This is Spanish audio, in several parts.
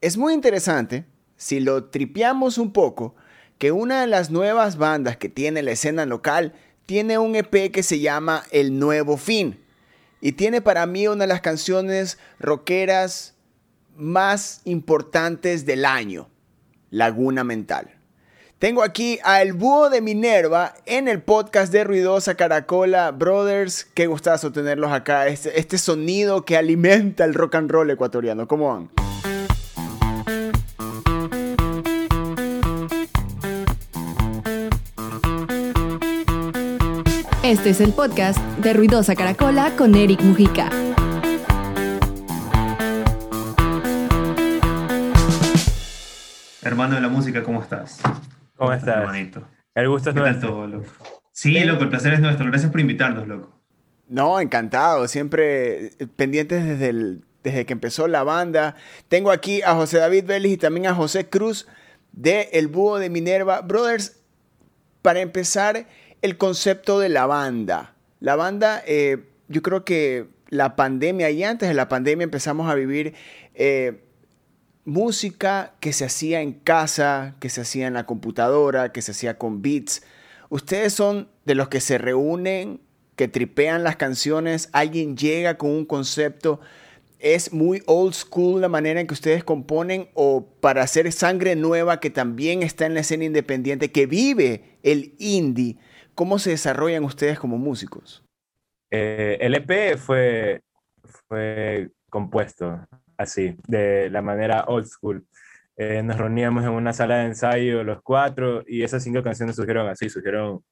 es muy interesante, si lo tripeamos un poco, que una de las nuevas bandas que tiene la escena local tiene un EP que se llama El Nuevo Fin. Y tiene para mí una de las canciones rockeras más importantes del año, Laguna Mental. Tengo aquí a El Búho de Minerva en el podcast de Ruidosa Caracola. Brothers, qué gustazo tenerlos acá. Este, este sonido que alimenta el rock and roll ecuatoriano. ¿Cómo van? Este es el podcast de Ruidosa Caracola con Eric Mujica. Hermano de la música, ¿cómo estás? ¿Cómo estás? Hermanito. El gusto es ¿Qué tal nuestro. todo, loco? Sí, loco, el placer es nuestro. Gracias por invitarnos, loco. No, encantado. Siempre eh, pendientes desde, el- desde que empezó la banda. Tengo aquí a José David Vélez y también a José Cruz de El Búho de Minerva. Brothers, para empezar, el concepto de la banda. La banda, eh, yo creo que la pandemia y antes de la pandemia empezamos a vivir eh, música que se hacía en casa, que se hacía en la computadora, que se hacía con beats. Ustedes son de los que se reúnen, que tripean las canciones, alguien llega con un concepto. ¿Es muy old school la manera en que ustedes componen o para hacer sangre nueva que también está en la escena independiente, que vive el indie? ¿Cómo se desarrollan ustedes como músicos? Eh, el EP fue, fue compuesto así, de la manera old school. Eh, nos reuníamos en una sala de ensayo los cuatro y esas cinco canciones surgieron así, surgieron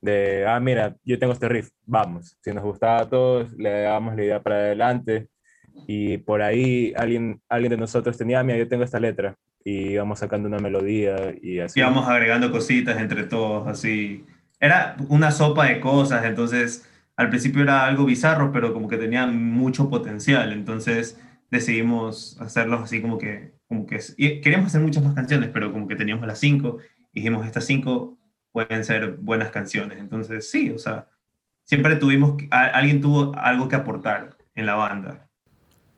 de, ah, mira, yo tengo este riff, vamos. Si nos gustaba a todos, le dábamos la idea para adelante y por ahí alguien, alguien de nosotros tenía, "Ah, mira, yo tengo esta letra y íbamos sacando una melodía y así. Íbamos agregando cositas entre todos, así. Era una sopa de cosas, entonces al principio era algo bizarro, pero como que tenía mucho potencial. Entonces decidimos hacerlos así como que, como que y queríamos hacer muchas más canciones, pero como que teníamos las cinco, dijimos, estas cinco pueden ser buenas canciones. Entonces sí, o sea, siempre tuvimos, a- alguien tuvo algo que aportar en la banda.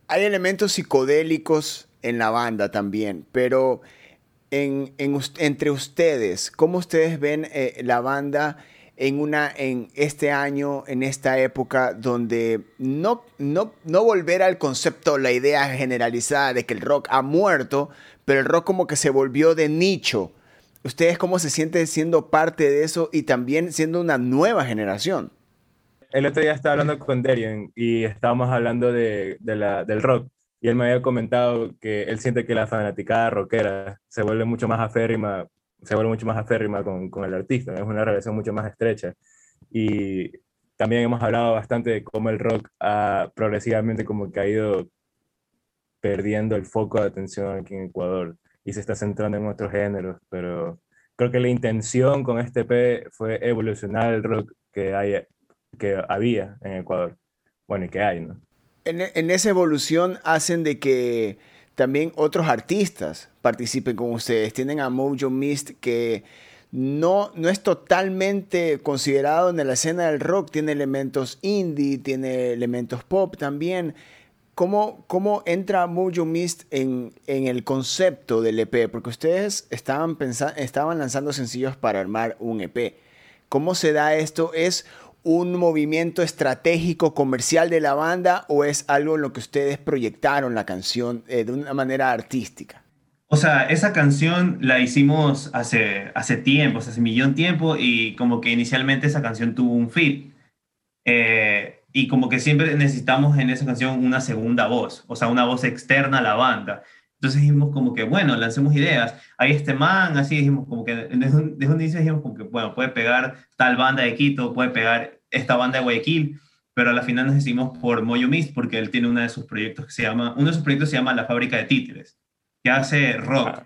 Hay elementos psicodélicos en la banda también, pero en, entre ustedes, ¿cómo ustedes ven eh, la banda en, una, en este año, en esta época, donde no, no, no volver al concepto, la idea generalizada de que el rock ha muerto, pero el rock como que se volvió de nicho? ¿Ustedes cómo se sienten siendo parte de eso y también siendo una nueva generación? El otro día estaba hablando con Darian y estábamos hablando de, del rock. Y él me había comentado que él siente que la fanaticada rockera se vuelve mucho más aférrima, se vuelve mucho más aférrima con, con el artista. Es una relación mucho más estrecha. Y también hemos hablado bastante de cómo el rock ha progresivamente como que ha ido perdiendo el foco de atención aquí en Ecuador y se está centrando en otros géneros. Pero creo que la intención con este EP fue evolucionar el rock que hay que había en Ecuador. Bueno, y que hay, ¿no? En, esa evolución hacen de que también otros artistas participen con ustedes. Tienen a Mojo Mist que no, no es totalmente considerado en la escena del rock. Tiene elementos indie, tiene elementos pop también. ¿Cómo, cómo entra Mojo Mist en, en el concepto del EP? Porque ustedes estaban, estaban lanzando sencillos para armar un EP. ¿Cómo se da esto? ¿Es un movimiento estratégico comercial de la banda o es algo en lo que ustedes proyectaron la canción eh, de una manera artística? O sea, esa canción la hicimos hace, hace tiempo, hace millón tiempo, y como que inicialmente esa canción tuvo un feed. Eh, y como que siempre necesitamos en esa canción una segunda voz, o sea, una voz externa a la banda. Entonces dijimos como que, bueno, lancemos ideas. Hay este man, así dijimos como que, desde un, desde un inicio dijimos como que, bueno, puede pegar tal banda de Quito, puede pegar esta banda de Guayaquil, pero a la final nos decidimos por Moyo Mist porque él tiene uno de sus proyectos que se llama, uno de sus proyectos se llama La Fábrica de Títeres, que hace rock.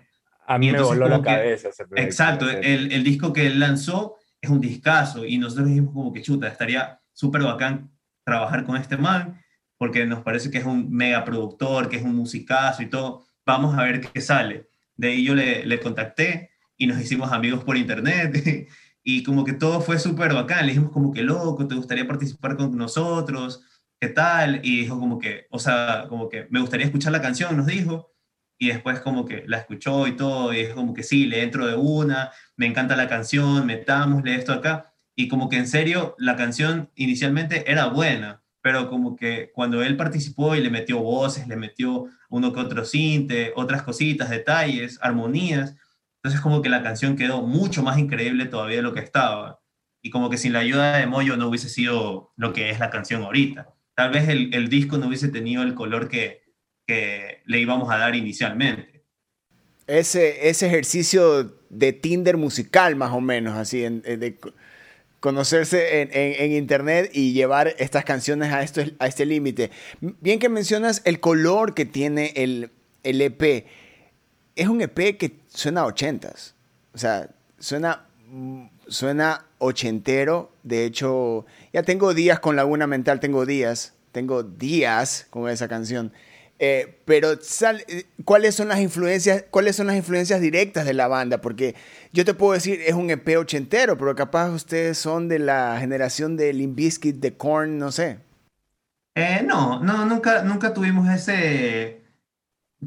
A mí Y me entonces voló la que- cabeza ese proyecto, Exacto, el, el disco que él lanzó es un discazo y nosotros dijimos como que chuta, estaría súper bacán trabajar con este man porque nos parece que es un mega productor, que es un musicazo y todo. Vamos a ver qué sale. De ahí yo le, le contacté y nos hicimos amigos por internet y como que todo fue súper bacán. Le dijimos como que loco, ¿te gustaría participar con nosotros? ¿Qué tal? Y dijo como que, o sea, como que me gustaría escuchar la canción, nos dijo. y después como que la escuchó y todo, y es como que sí, le entro de una, me encanta la canción, metámosle esto acá, y como que en serio la canción inicialmente era buena, pero como que cuando él participó y le metió voces, le metió uno que otro cinte, otras cositas, detalles, armonías, entonces como que la canción quedó mucho más increíble todavía de lo que estaba. Y como que sin la ayuda de Moyo no hubiese sido lo que es la canción ahorita. Tal vez el, el disco no hubiese tenido el color que, que le íbamos a dar inicialmente. Ese, ese ejercicio de Tinder musical, más o menos, así, de conocerse en, internet y llevar estas canciones a, esto, a este límite. Bien que mencionas el color que tiene el, EP. Es un EP que suena a ochentas. O sea, suena, suena ochentero. De hecho, ya tengo días con Laguna Mental, tengo días, tengo días con esa canción. Eh, pero eh, ¿cuáles son las influencias, cuáles son las influencias directas de la banda? Porque yo te puedo decir, es un EP ochentero, pero capaz ustedes son de la generación de Limp Bizkit, de Korn, no sé. Eh, no, no, nunca, nunca tuvimos ese,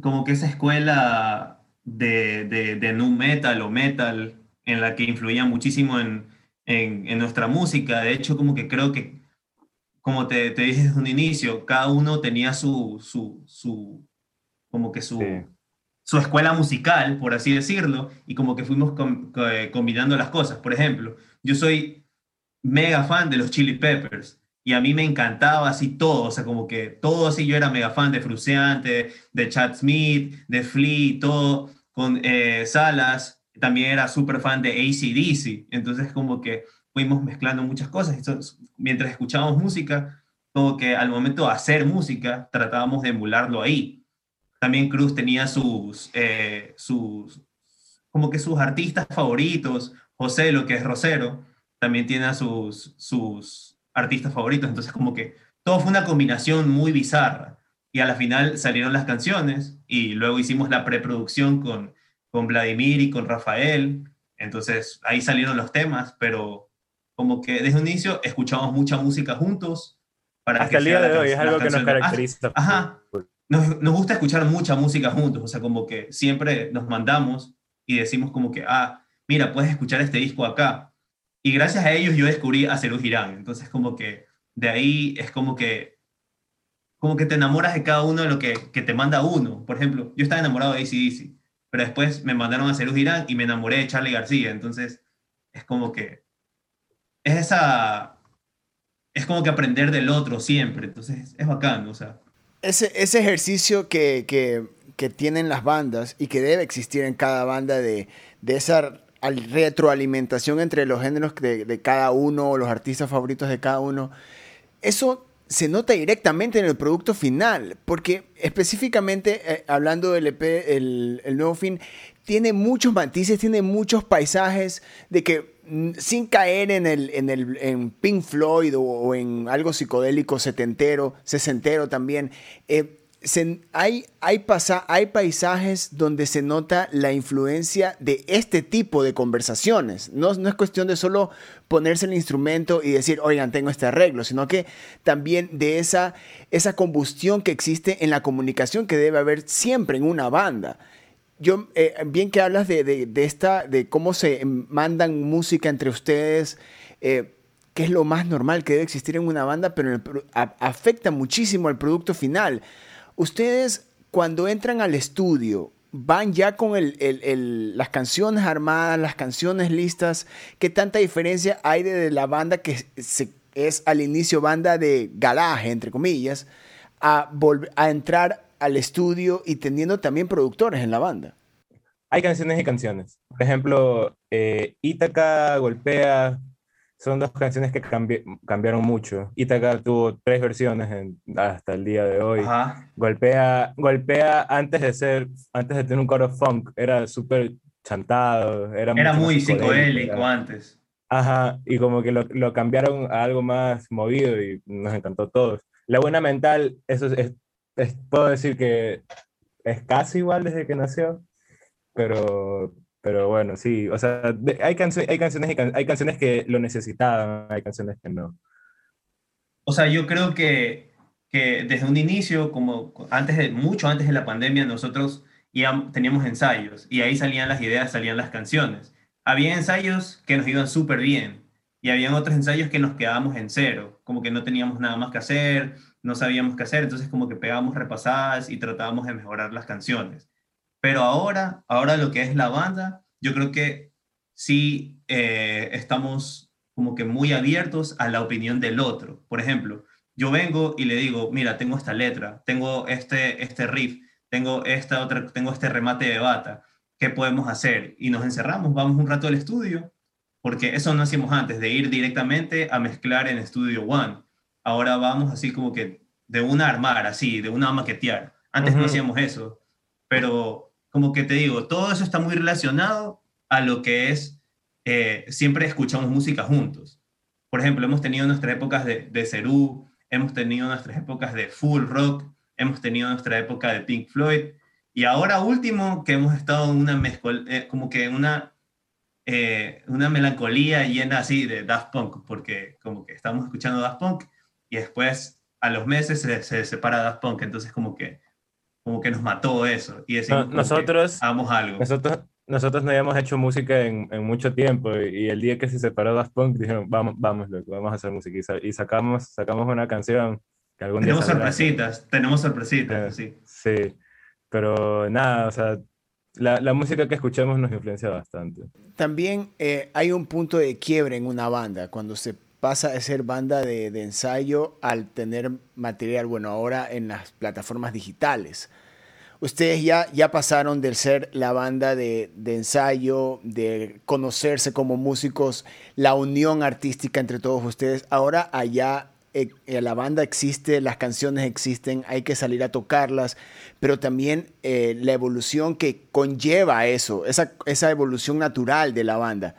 como que esa escuela de, de, de nu metal o metal en la que influía muchísimo en, en, en nuestra música. De hecho, como que creo que como te, te, dije desde un inicio, cada uno tenía su, su, su como que su, su escuela musical, por así decirlo, y como que fuimos eh, combinando las cosas. Por ejemplo, yo soy mega fan de los Chili Peppers, y a mí me encantaba así todo, o sea, como que todo así, yo era mega fan de Fruciante, de Chad Smith, de Flea, todo, con eh, Salas, también era súper fan de ACDC, entonces como que fuimos mezclando muchas cosas. mientras escuchábamos música, como que al momento de hacer música, tratábamos de emularlo ahí. También Cruz tenía sus, eh, sus, como que sus artistas favoritos. José, lo que es Rosero, también tiene a sus, sus artistas favoritos. Entonces, como que todo fue una combinación muy bizarra. Y a la final salieron las canciones y luego hicimos la preproducción con, con Vladimir y con Rafael. Entonces, ahí salieron los temas, pero como que desde un inicio escuchamos mucha música juntos. Para Hasta el día de hoy es algo que nos caracteriza. Ajá. Nos, nos, gusta escuchar mucha música juntos, o sea, como que siempre nos mandamos y decimos como que, ah, mira, puedes escuchar este disco acá. Y gracias a ellos yo descubrí a Cerú Girán. Entonces, como que de ahí es como que, como que te enamoras de cada uno de lo que, que te manda uno. Por ejemplo, yo estaba enamorado de ACDC, pero después me mandaron a Cerú Girán y me enamoré de Charlie García. Entonces, es como que es esa, es como que aprender del otro siempre, entonces es bacán, o sea. Ese, ese ejercicio que, que, que, tienen las bandas y que debe existir en cada banda de, de esa retroalimentación entre los géneros de, de cada uno, los artistas favoritos de cada uno, eso se nota directamente en el producto final, porque específicamente eh, hablando del EP, el, el, nuevo fin, tiene muchos matices, tiene muchos paisajes de que sin caer en el, en el en Pink Floyd o, en algo psicodélico setentero, sesentero también, eh, hay, hay, pasa, hay paisajes donde se nota la influencia de este tipo de conversaciones. No, no es cuestión de solo ponerse el instrumento y decir, oigan, tengo este arreglo, sino que también de esa, esa combustión que existe en la comunicación que debe haber siempre en una banda yo, eh, bien que hablas de, de, esta, de cómo se mandan música entre ustedes, eh, que es lo más normal que debe existir en una banda, pero afecta muchísimo al producto final. Ustedes, cuando entran al estudio, van ya con el, el, las canciones armadas, las canciones listas, ¿qué tanta diferencia hay de, la banda que es al inicio banda de galaje, entre comillas, a, a entrar al estudio y teniendo también productores en la banda. Hay canciones y canciones. Por ejemplo, eh, Ítaca, Golpea, son dos canciones que cambiaron mucho. Ítaca tuvo tres versiones hasta el día de hoy. Golpea, Golpea antes de ser, antes de tener un coro funk, era súper chantado. Era, era muy psicodélico antes. Ajá, y como que lo, lo, cambiaron a algo más movido y nos encantó a todos. La buena mental, eso es, puedo decir que es casi igual desde que nació, pero, pero bueno, sí, o sea, hay, hay, canciones hay canciones que lo necesitaban, hay canciones que no. O sea, yo creo que, que desde un inicio, como antes de, mucho antes de la pandemia, nosotros teníamos ensayos y ahí salían las ideas, salían las canciones. Había ensayos que nos iban súper bien y habían otros ensayos que nos quedábamos en cero, como que no teníamos nada más que hacer, no sabíamos qué hacer, entonces como que pegábamos repasadas y tratábamos de mejorar las canciones. Pero ahora, ahora lo que es la banda, yo creo que sí eh, estamos como que muy abiertos a la opinión del otro. Por ejemplo, yo vengo y le digo, mira, tengo esta letra, tengo este, este riff, tengo, esta otra, tengo este remate de bata, ¿qué podemos hacer? Y nos encerramos, vamos un rato al estudio, porque eso no hacíamos antes, de ir directamente a mezclar en Studio One. Ahora vamos así como que de una armar, así, de una maquetear. Antes no hacíamos eso, pero como que te digo, todo eso está muy relacionado a lo que es, eh, siempre escuchamos música juntos. Por ejemplo, hemos tenido nuestras épocas de, de Cerú, hemos tenido nuestras épocas de full rock, hemos tenido nuestra época de Pink Floyd, y ahora último que hemos estado en una mezcla, eh, como que una, eh, una melancolía llena así de Daft Punk, porque como que estamos escuchando Daft Punk y después a los meses se, se separa Daft Punk, entonces como que, como que nos mató eso. Y decimos, nosotros, hagamos algo. Nosotros, nosotros no habíamos hecho música en, en, mucho tiempo y el día que se separó Daft Punk dijeron, vamos, vamos, loco, vamos a hacer música. Y, sacamos, sacamos una canción que algún tenemos sorpresitas, tenemos sorpresitas, eh, sí. Sí, pero nada, o sea, la, la, música que escuchamos nos influencia bastante. También eh, hay un punto de quiebre en una banda, cuando se pasa de ser banda de, de, ensayo al tener material, bueno, ahora en las plataformas digitales ustedes ya, ya pasaron del ser la banda de, de, ensayo, de conocerse como músicos, la unión artística entre todos ustedes. Ahora allá eh, la banda existe, las canciones existen, hay que salir a tocarlas, pero también eh, la evolución que conlleva eso, esa, esa evolución natural de la banda.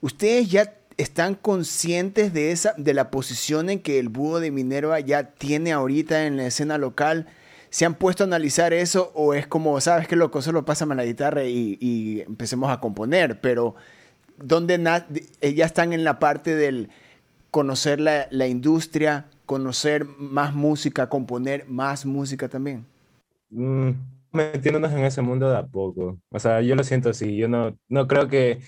Ustedes ya están conscientes de, esa, de la posición en que el búho de Minerva ya tiene ahorita en la escena local ¿Se han puesto a analizar eso o es como, sabes qué loco, solo pásame la guitarra y, empecemos a componer? Pero donde eh, ya están en la parte del conocer la, la, industria, conocer más música, componer más música también. Mm, metiéndonos en ese mundo de a poco. O sea, yo lo siento así. Yo no, no creo que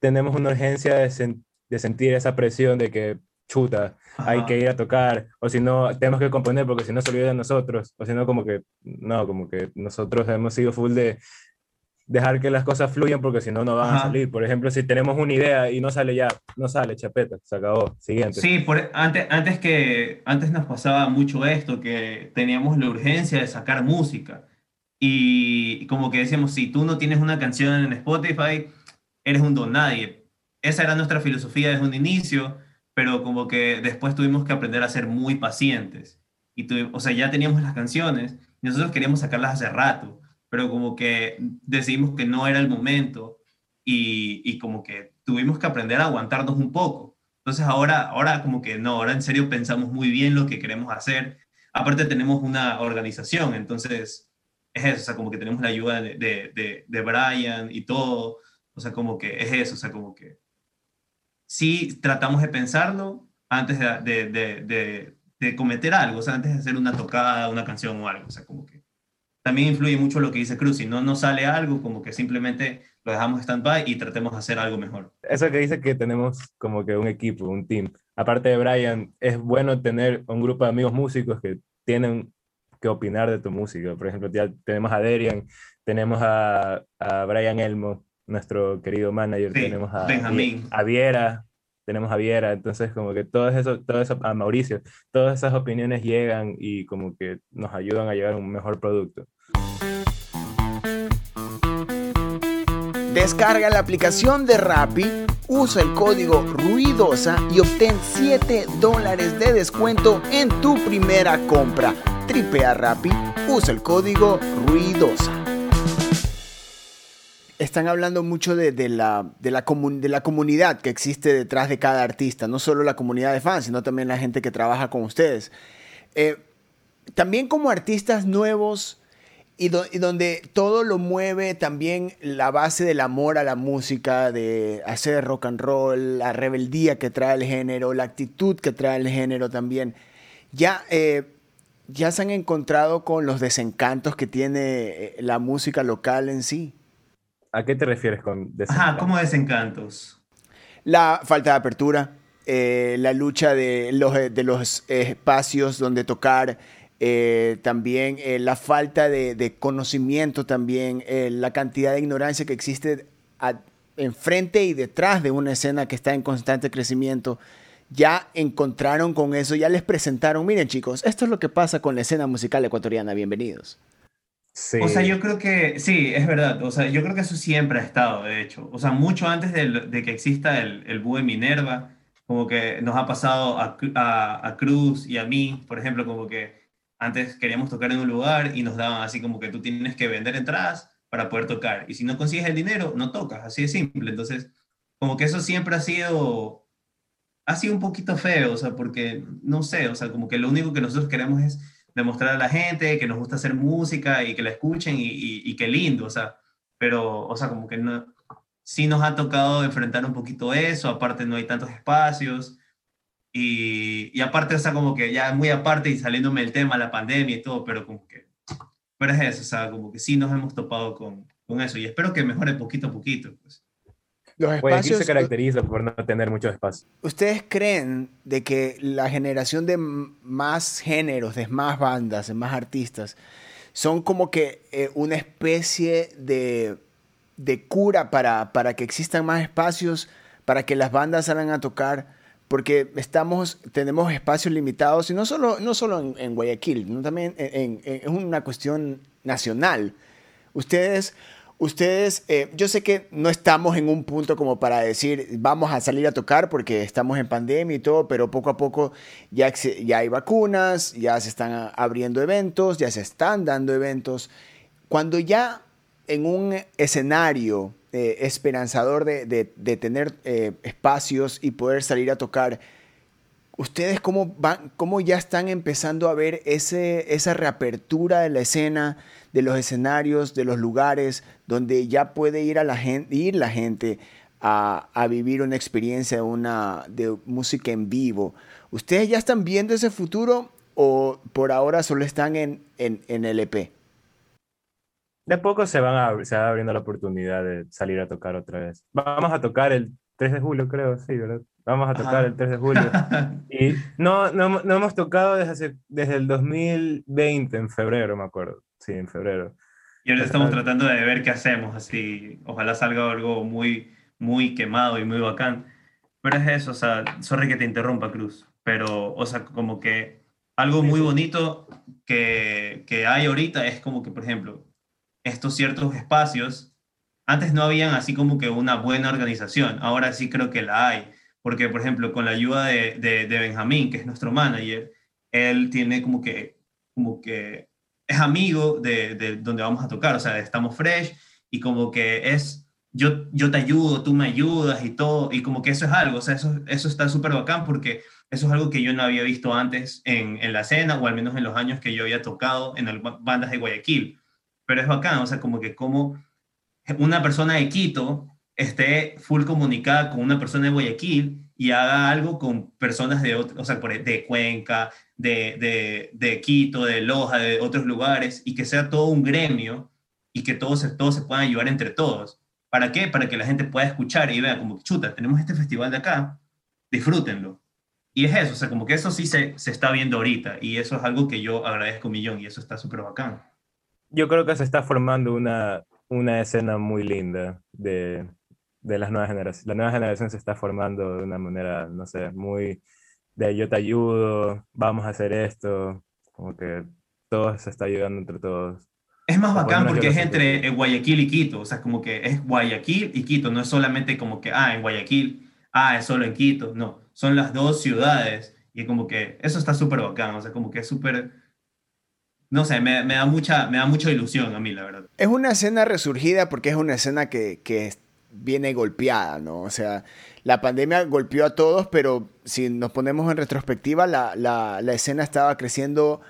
tenemos una urgencia de, de sentir esa presión de que chuta, hay que ir a tocar, o si no, tenemos que componer porque si no se olvida de nosotros, o si no, como que, no, como que nosotros hemos sido full de dejar que las cosas fluyan porque si no, no van a salir. Por ejemplo, si tenemos una idea y no sale ya, no sale, chapeta, se acabó, siguiente. Sí, por, antes, antes, que, antes nos pasaba mucho esto, que teníamos la urgencia de sacar música. Y como que decíamos, si tú no tienes una canción en Spotify, eres un don nadie. Esa era nuestra filosofía desde un inicio pero como que después tuvimos que aprender a ser muy pacientes. Y o sea, ya teníamos las canciones, y nosotros queríamos sacarlas hace rato, pero como que decidimos que no era el momento y, y como que tuvimos que aprender a aguantarnos un poco. Entonces ahora, ahora como que no, ahora en serio pensamos muy bien lo que queremos hacer. Aparte tenemos una organización, entonces es eso, o sea, como que tenemos la ayuda de, de, de, de Brian y todo, o sea, como que es eso, o sea, como que sí tratamos de pensarlo antes de, de, cometer algo, o sea, antes de hacer una tocada, una canción o algo, o sea, como que también influye mucho lo que dice Cruz, si no nos sale algo, como que simplemente lo dejamos stand-by y tratemos de hacer algo mejor. Eso que dice que tenemos como que un equipo, un team. Aparte de Brian, es bueno tener un grupo de amigos músicos que tienen que opinar de tu música. Por ejemplo, ya tenemos a Derian, tenemos a, a Brian Elmo, nuestro querido manager, tenemos a, a Viera, tenemos a Viera, entonces como que todo eso, todo a Mauricio, todas esas opiniones llegan y como que nos ayudan a llegar a un mejor producto. Descarga la aplicación de Rappi, usa el código Ruidosa y obtén 7 dólares de descuento en tu primera compra. Tripea Rappi, usa el código Ruidosa están hablando mucho de, la, de, la de la comunidad que existe detrás de cada artista, no solo la comunidad de fans, sino también la gente que trabaja con ustedes. Eh, también como artistas nuevos y, donde todo lo mueve también la base del amor a la música, de hacer rock and roll, la rebeldía que trae el género, la actitud que trae el género también. Ya, eh, ya se han encontrado con los desencantos que tiene eh, la música local en sí. ¿A qué te refieres con desencantos? Ajá, ¿cómo desencantos? La falta de apertura, eh, la lucha de los, de los espacios donde tocar, eh, también eh, la falta de, conocimiento, también eh, la cantidad de ignorancia que existe enfrente y detrás de una escena que está en constante crecimiento. Ya encontraron con eso, ya les presentaron, miren chicos, esto es lo que pasa con la escena musical ecuatoriana, bienvenidos. Sí. O sea, yo creo que sí, es verdad. O sea, yo creo que eso siempre ha estado, de hecho. O sea, mucho antes de, que exista el, el Búho Minerva, como que nos ha pasado a, a, a Cruz y a mí, por ejemplo, como que antes queríamos tocar en un lugar y nos daban así como que tú tienes que vender entradas para poder tocar. Y si no consigues el dinero, no tocas, así de simple. Entonces, como que eso siempre ha sido, ha sido un poquito feo, o sea, porque, no sé, o sea, como que lo único que nosotros queremos es demostrar a la gente que nos gusta hacer música y que la escuchen y, y, qué lindo, o sea, pero, o sea, como que no, sí nos ha tocado enfrentar un poquito eso, aparte no hay tantos espacios, y, aparte, o sea, como que ya muy aparte y saliéndome el tema, la pandemia y todo, pero como que, pero es eso, o sea, como que sí nos hemos topado con, con eso y espero que mejore poquito a poquito. Pues. Los espacios se caracteriza por no tener mucho espacio. ¿Ustedes creen de que la generación de más géneros, de más bandas, de más artistas, son como que eh, una especie de, de cura para, para que existan más espacios, para que las bandas salgan a tocar? porque estamos, tenemos espacios limitados, y no solo, no solo en, Guayaquil, sino también es una cuestión nacional. Ustedes, ustedes eh, yo sé que no estamos en un punto como para decir vamos a salir a tocar porque estamos en pandemia y todo, pero poco a poco ya, ya hay vacunas, ya se están abriendo eventos, ya se están dando eventos. Cuando ya en un escenario eh, esperanzador de, tener eh, espacios y poder salir a tocar. ¿Ustedes cómo, cómo ya están empezando a ver ese, esa reapertura de la escena, de los escenarios, de los lugares, donde ya puede ir, a la gente, ir la gente a, vivir una experiencia una, de música en vivo? ¿Ustedes ya están viendo ese futuro o por ahora solo están en, en, en el EP? de poco se, van a, se va abriendo la oportunidad de salir a tocar otra vez. Vamos a tocar el 3 de julio, creo, sí, ¿verdad? Vamos a tocar el 3 de julio. y no, no, no, hemos tocado desde, desde el 2020, en febrero, me acuerdo. Sí, en febrero. Y ahora estamos tratando de ver qué hacemos, así, ojalá salga algo muy, muy quemado y muy bacán. Pero es eso, o sea, sorry que te interrumpa, Cruz, pero, o sea, como que algo muy bonito que, que hay ahorita es como que, por ejemplo, estos ciertos espacios, antes no habían así como que una buena organización, ahora sí creo que la hay, porque por ejemplo con la ayuda de, de, Benjamín, que es nuestro manager, él tiene como que, como que es amigo de, de donde vamos a tocar, o sea, estamos fresh y como que es, yo, yo te ayudo, tú me ayudas y todo, y como que eso es algo, o sea, eso, eso está súper bacán porque eso es algo que yo no había visto antes en, en, la escena, o al menos en los años que yo había tocado en las bandas de Guayaquil. Pero es bacán, o sea, como que como una persona de Quito esté full comunicada con una persona de Guayaquil y haga algo con personas de, o sea, de Cuenca, de, de, de, Quito, de Loja, de otros lugares, y que sea todo un gremio y que todos, todos se puedan ayudar entre todos. ¿Para qué? Para que la gente pueda escuchar y vea como, chuta, tenemos este festival de acá, disfrútenlo. Y es eso, o sea, como que eso sí se, se está viendo ahorita, y eso es algo que yo agradezco un millón, y eso está súper bacán yo creo que se está formando una, una escena muy linda de, de las nuevas generaciones. La nueva generación se está formando de una manera, no sé, muy de yo te ayudo, vamos a hacer esto, como que todo se está ayudando entre todos. Es más bacán porque es entre Guayaquil y Quito, o sea, como que es Guayaquil y Quito, no es solamente como que, ah, en Guayaquil, ah, es solo en Quito, no, son las dos ciudades y como que eso está súper bacán, o sea, como que es súper no sé, me, da mucha, me da mucha ilusión a mí, la verdad. Es una escena resurgida porque es una escena que, viene golpeada, ¿no? O sea, la pandemia golpeó a todos, pero si nos ponemos en retrospectiva, la, la, escena estaba creciendo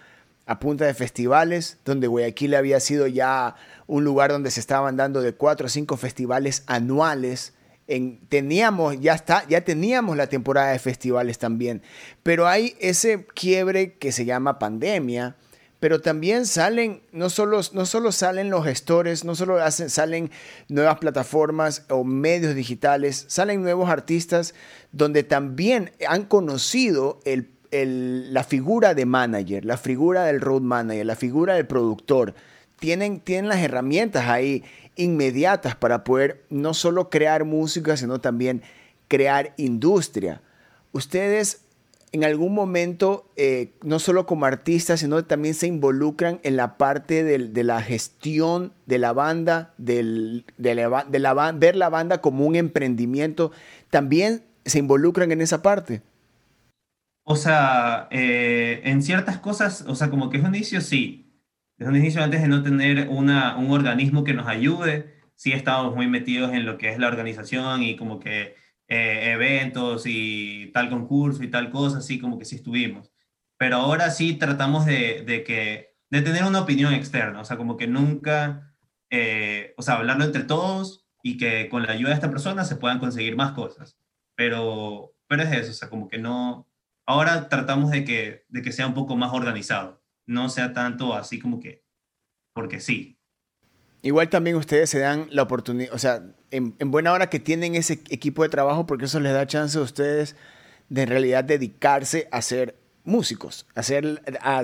a punta de festivales, donde Guayaquil había sido ya un lugar donde se estaban dando de cuatro o cinco festivales anuales. En, teníamos, ya está, ya teníamos la temporada de festivales también, pero hay ese quiebre que se llama pandemia, pero también salen, no solo, no solo salen los gestores, no solo hacen, salen nuevas plataformas o medios digitales, salen nuevos artistas donde también han conocido el, la figura de manager, la figura del road manager, la figura del productor. Tienen, tienen las herramientas ahí inmediatas para poder no solo crear música, sino también crear industria. Ustedes en algún momento, eh, no solo como artistas, sino también se involucran en la parte de la gestión de la banda, de, ver la banda como un emprendimiento, también se involucran en esa parte. O sea, eh, en ciertas cosas, o sea, como que es un inicio, sí. Es un inicio antes de no tener un organismo que nos ayude, sí estamos muy metidos en lo que es la organización y como que eh, eventos y tal concurso y tal cosa, así como que sí estuvimos. Pero ahora sí tratamos de, de que, de tener una opinión externa, o sea, como que nunca, eh, o sea, hablarlo entre todos y que con la ayuda de esta persona se puedan conseguir más cosas. Pero, pero es eso, o sea, como que no, ahora tratamos de que, de que sea un poco más organizado, no sea tanto así como que, porque sí, Igual también ustedes se dan la oportunidad, o sea, en, buena hora que tienen ese equipo de trabajo, porque eso les da chance a ustedes de en realidad dedicarse a ser músicos, a ser, a,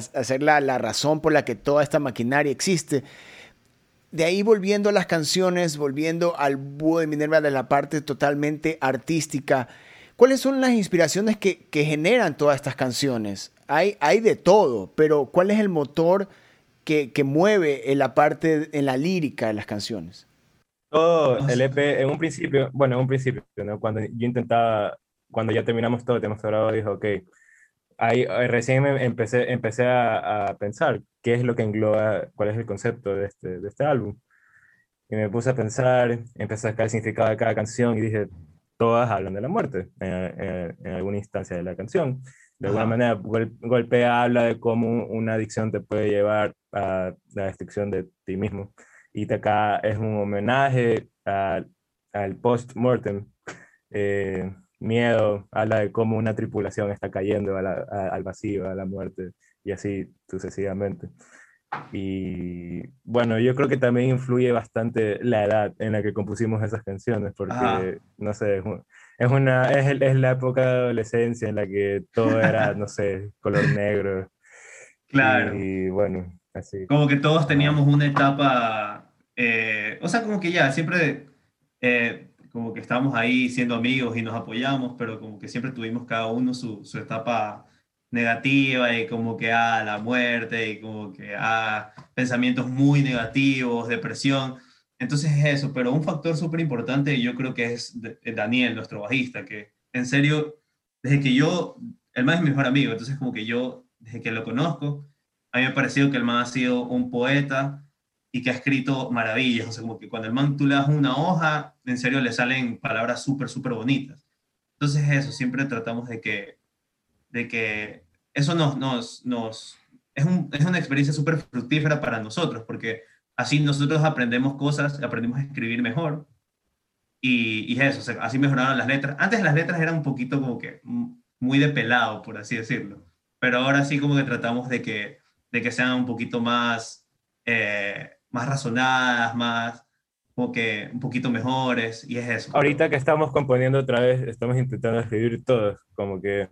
la, razón por la que toda esta maquinaria existe. De ahí volviendo a las canciones, volviendo al búho de Minerva de la parte totalmente artística, ¿cuáles son las inspiraciones que, generan todas estas canciones? Hay, hay de todo, pero ¿cuál es el motor? Que, mueve en la parte, en la lírica de las canciones? Todo el EP, en un principio, bueno, en un principio, cuando yo intentaba, cuando ya terminamos todo, tenemos grabado, dijo, ok, ahí eh, recién empecé, empecé a, pensar qué es lo que engloba, cuál es el concepto de este, de este álbum. Y me puse a pensar, empecé a sacar el significado de cada canción y dije, todas hablan de la muerte en, en alguna instancia de la canción. De alguna manera, golpea, habla de cómo una adicción te puede llevar a la destrucción de ti mismo. Y acá es un homenaje al post-mortem. Eh, miedo, habla de cómo una tripulación está cayendo al vacío, a la muerte, y así sucesivamente. Y bueno, yo creo que también influye bastante la edad en la que compusimos esas canciones, porque, no sé, es, una, es, es, la época de adolescencia en la que todo era, no sé, color negro. Claro. Y, bueno, así. Como que todos teníamos una etapa, eh, o sea, como que ya, siempre, eh, como que estábamos ahí siendo amigos y nos apoyamos, pero como que siempre tuvimos cada uno su, su etapa negativa y como que a ah, la muerte y como que a ah, pensamientos muy negativos, depresión. Entonces es eso, pero un factor súper importante yo creo que es Daniel, nuestro bajista, que en serio, desde que yo, el más es mi mejor amigo, entonces como que yo, desde que lo conozco, a mí me ha parecido que el man ha sido un poeta y que ha escrito maravillas, o sea, como que cuando el man tú le das una hoja, en serio le salen palabras súper, súper bonitas. Entonces eso, siempre tratamos de que, de que eso nos, nos, nos es, un, es, una experiencia súper fructífera para nosotros, porque así nosotros aprendemos cosas, aprendimos a escribir mejor, y, y eso, así mejoraron las letras. Antes las letras eran un poquito como que muy de pelado, por así decirlo, pero ahora sí como que tratamos de que, de que sean un poquito más, eh, más razonadas, más como que un poquito mejores, y es eso. Ahorita que estamos componiendo otra vez, estamos intentando escribir todos, como que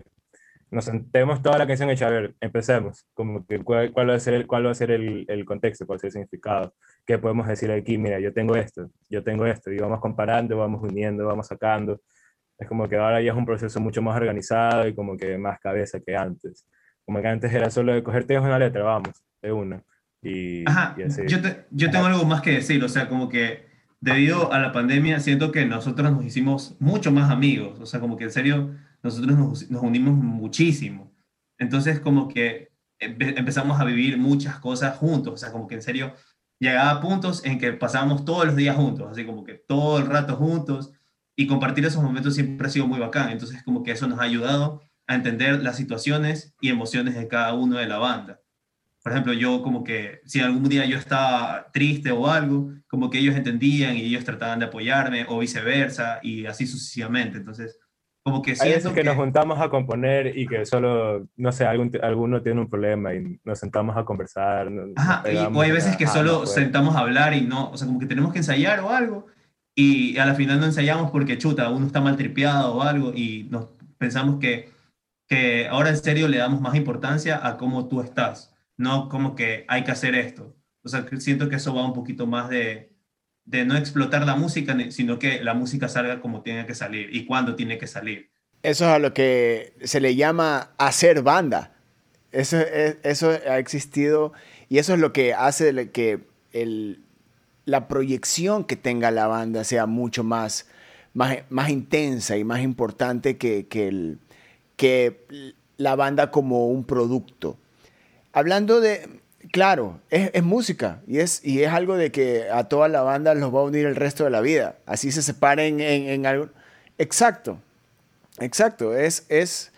nos tenemos toda la canción hecha, a ver, empecemos, como que cuál, va a ser, el, cuál va a ser el, el, contexto, cuál va a ser el significado, qué podemos decir aquí, mira, yo tengo esto, yo tengo esto, y vamos comparando, vamos uniendo, vamos sacando, es como que ahora ya es un proceso mucho más organizado y como que más cabeza que antes, como que antes era solo de cogerte una letra, vamos, de una, y, Ajá, yo, yo tengo algo más que decir, o sea, como que debido a la pandemia siento que nosotros nos hicimos mucho más amigos, o sea, como que en serio nosotros nos, nos unimos muchísimo. Entonces, como que empezamos a vivir muchas cosas juntos, o sea, como que en serio llegaba a puntos en que pasábamos todos los días juntos, así como que todo el rato juntos, y compartir esos momentos siempre ha sido muy bacán. Entonces, como que eso nos ha ayudado a entender las situaciones y emociones de cada uno de la banda. Por ejemplo, yo como que si algún día yo estaba triste o algo, como que ellos entendían y ellos trataban de apoyarme o viceversa y así sucesivamente. Entonces, Como que Hay veces que, nos juntamos a componer y que solo, no sé, algún, alguno tiene un problema y nos sentamos a conversar. Ajá, o hay veces que solo pues. sentamos a hablar y no, o sea, como que tenemos que ensayar o algo y a la final no ensayamos porque chuta, uno está mal tripeado o algo y nos pensamos que, que ahora en serio le damos más importancia a cómo tú estás, no como que hay que hacer esto. O sea, siento que eso va un poquito más de, de no explotar la música, sino que la música salga como tiene que salir y cuando tiene que salir. Eso es a lo que se le llama hacer banda. Eso, eso ha existido y eso es lo que hace que el, la proyección que tenga la banda sea mucho más, más, más intensa y más importante que, que, el, que la banda como un producto. Hablando de, Claro, es, música y es, y es algo de que a toda la banda los va a unir el resto de la vida. Así se separen en, algo. Exacto, exacto. Es, es,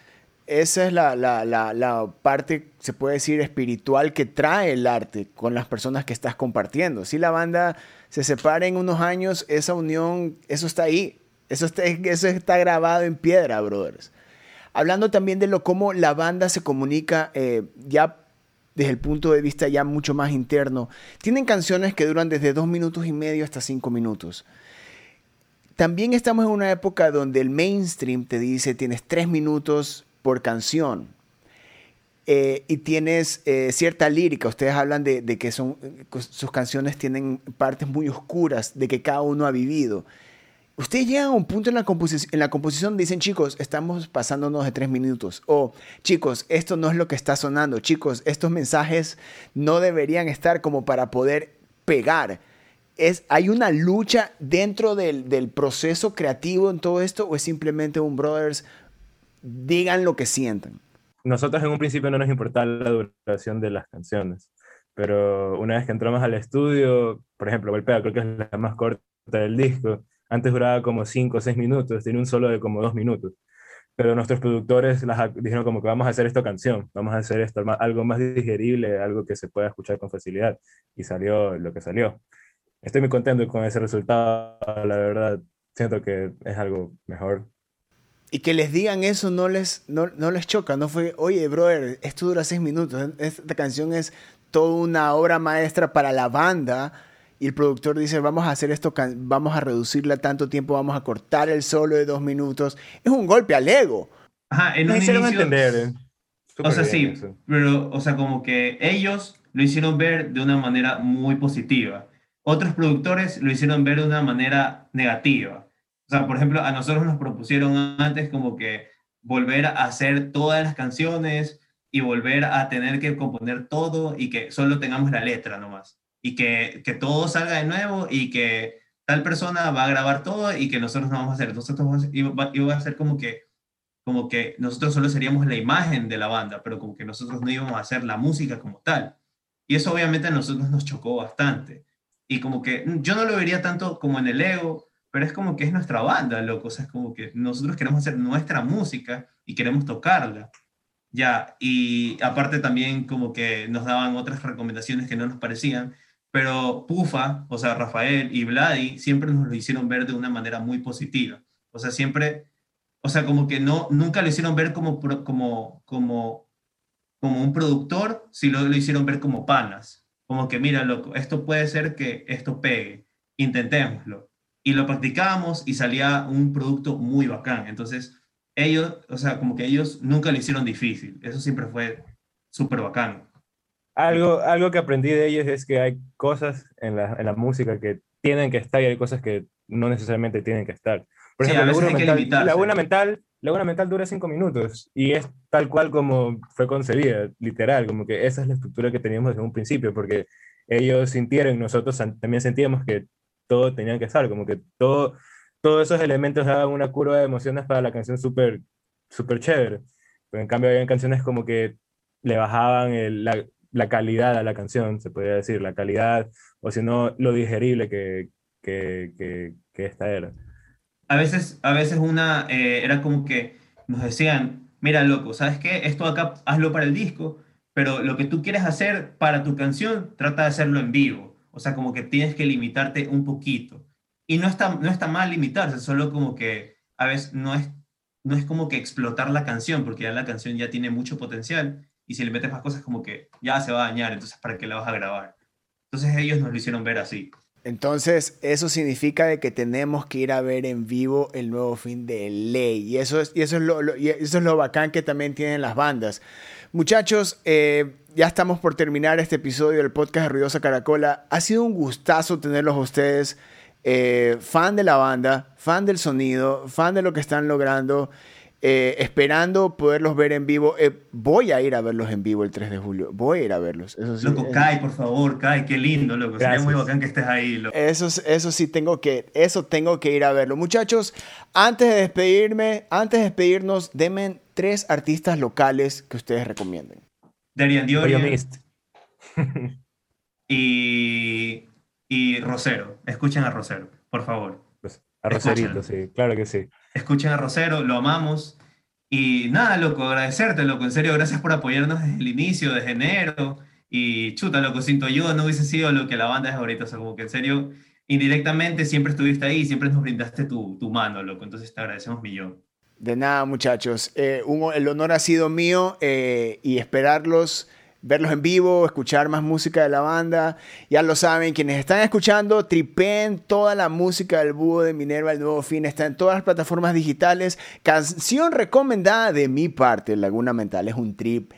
esa es la, la, la, parte, se puede decir, espiritual que trae el arte con las personas que estás compartiendo. Si la banda se separa en unos años, esa unión, eso está ahí. Eso está, eso está grabado en piedra, brothers. Hablando también de lo cómo la banda se comunica, eh, ya desde el punto de vista ya mucho más interno. Tienen canciones que duran desde dos minutos y medio hasta cinco minutos. También estamos en una época donde el mainstream te dice tienes tres minutos por canción. Eh, y tienes eh, cierta lírica. Ustedes hablan de, que son, sus canciones tienen partes muy oscuras, de que cada uno ha vivido. Ustedes llegan a un punto en la, composición, en la composición, dicen, chicos, estamos pasándonos de tres minutos. O, chicos, esto no es lo que está sonando. Chicos, estos mensajes no deberían estar como para poder pegar. Es, ¿Hay una lucha dentro del, del proceso creativo en todo esto o es simplemente un brothers, digan lo que sientan? Nosotros en un principio no nos importaba la duración de las canciones, pero una vez que entramos al estudio, por ejemplo, Golpea creo que es la más corta del disco, antes duraba como 5 o 6 minutos, tiene un solo de como 2 minutos. Pero nuestros productores las, dijeron como que vamos a hacer esta canción, vamos a hacer esto algo más digerible, algo que se pueda escuchar con facilidad. Y salió lo que salió. Estoy muy contento con ese resultado, la verdad. Siento que es algo mejor. Y que les digan eso no les, no, no les choca, no fue, oye, brother, esto dura 6 minutos, esta canción es toda una obra maestra para la banda y el productor dice, vamos a hacer esto, vamos a reducirla tanto tiempo, vamos a cortar el solo de dos minutos, es un golpe al ego. Ajá, en un inicio, entender. ¿eh? O sea, sí, pero, o sea, como que ellos lo hicieron ver de una manera muy positiva. Otros productores lo hicieron ver de una manera negativa. O sea, por ejemplo, a nosotros nos propusieron antes como que volver a hacer todas las canciones y volver a tener que componer todo y que solo tengamos la letra nomás y que, que, todo salga de nuevo y que tal persona va a grabar todo y que nosotros no vamos a hacer. Nosotros vamos a, iba, a ser como que, como que nosotros solo seríamos la imagen de la banda, pero como que nosotros no íbamos a hacer la música como tal. Y eso obviamente a nosotros nos chocó bastante. Y como que yo no lo vería tanto como en el ego, pero es como que es nuestra banda, loco. O sea, es como que nosotros queremos hacer nuestra música y queremos tocarla. Ya, y aparte también como que nos daban otras recomendaciones que no nos parecían, pero Pufa, o sea, Rafael y Vladi siempre nos lo hicieron ver de una manera muy positiva. O sea, siempre, o sea, como que no, nunca lo hicieron ver como, como, como, como un productor, sino lo hicieron ver como panas. Como que, mira, loco, esto puede ser que esto pegue, intentémoslo. Y lo practicábamos y salía un producto muy bacán. Entonces, ellos, o sea, como que ellos nunca lo hicieron difícil. Eso siempre fue súper bacán algo, algo que aprendí de ellos es que hay cosas en la, en la, música que tienen que estar y hay cosas que no necesariamente tienen que estar. Por ejemplo, la laguna, mental, la mental dura cinco minutos y es tal cual como fue concebida, literal, como que esa es la estructura que teníamos desde un principio, porque ellos sintieron, nosotros también sentíamos que todo tenía que estar, como que todo, todos esos elementos daban una curva de emociones para la canción súper super chévere. Pero en cambio había canciones como que le bajaban el, la, la calidad a la canción, se podría decir, la calidad, o si no, lo digerible que, que, que, esta era. A veces, a veces una, eh, era como que nos decían, mira, loco, ¿sabes qué? Esto acá hazlo para el disco, pero lo que tú quieres hacer para tu canción, trata de hacerlo en vivo. O sea, como que tienes que limitarte un poquito. Y no está, no está mal limitarse, solo como que a veces no es no es como que explotar la canción, porque ya la canción ya tiene mucho potencial, y si le metes más cosas como que ya se va a dañar, entonces ¿para qué la vas a grabar? Entonces ellos nos lo hicieron ver así. Entonces, eso significa de que tenemos que ir a ver en vivo el nuevo fin de ley. Y eso es, y eso es, lo, y eso es lo bacán que también tienen las bandas. Muchachos, eh, ya estamos por terminar este episodio del podcast de Ruidosa Caracola. Ha sido un gustazo tenerlos a ustedes. Eh, fan de la banda, fan del sonido, fan de lo que están logrando. Eh, esperando poderlos ver en vivo. Eh, voy a ir a verlos en vivo el 3 de julio. Voy a ir a verlos. Eso sí, loco, eh, Kai, por favor, Kai, qué lindo, loco. Sería Gracias. muy bacán que estés ahí, loco. Eso, eso sí tengo que, eso tengo que ir a verlo. Muchachos, antes de despedirme, antes de despedirnos, denme tres artistas locales que ustedes recomienden. Darian Mist. y, y Rosero. Escuchen a Rosero, por favor. Pues, a Roserito, sí, claro que sí. Escuchen a Rosero, lo amamos. Y nada, loco, agradecerte, loco. En serio, gracias por apoyarnos desde el inicio, desde enero. Y chuta, loco, siento yo, no hubiese sido lo que la banda es ahorita. O sea, como que en serio, indirectamente siempre estuviste ahí, siempre nos brindaste tu, tu mano, loco. Entonces te agradecemos millón. De nada, muchachos. Eh, el honor ha sido mío eh, y esperarlos, verlos en vivo, escuchar más música de la banda. Ya lo saben, quienes están escuchando, tripen toda la música del búho de Minerva, el nuevo fin. Está en todas las plataformas digitales. Canción recomendada de mi parte, Laguna Mental. Es un trip.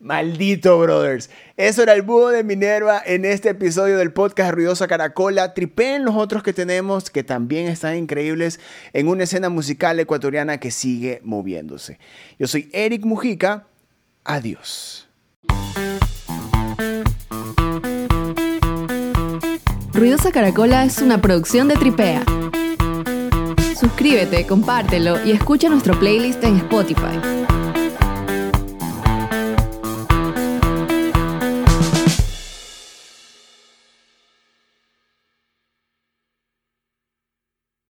Maldito, brothers. Eso era el búho de Minerva en este episodio del podcast Ruidosa Caracola. Tripeen los otros que tenemos, que también están increíbles en una escena musical ecuatoriana que sigue moviéndose. Yo soy Eric Mujica. Adiós. Ruidosa Caracola es una producción de Tripea. Suscríbete, compártelo y escucha nuestro playlist en Spotify.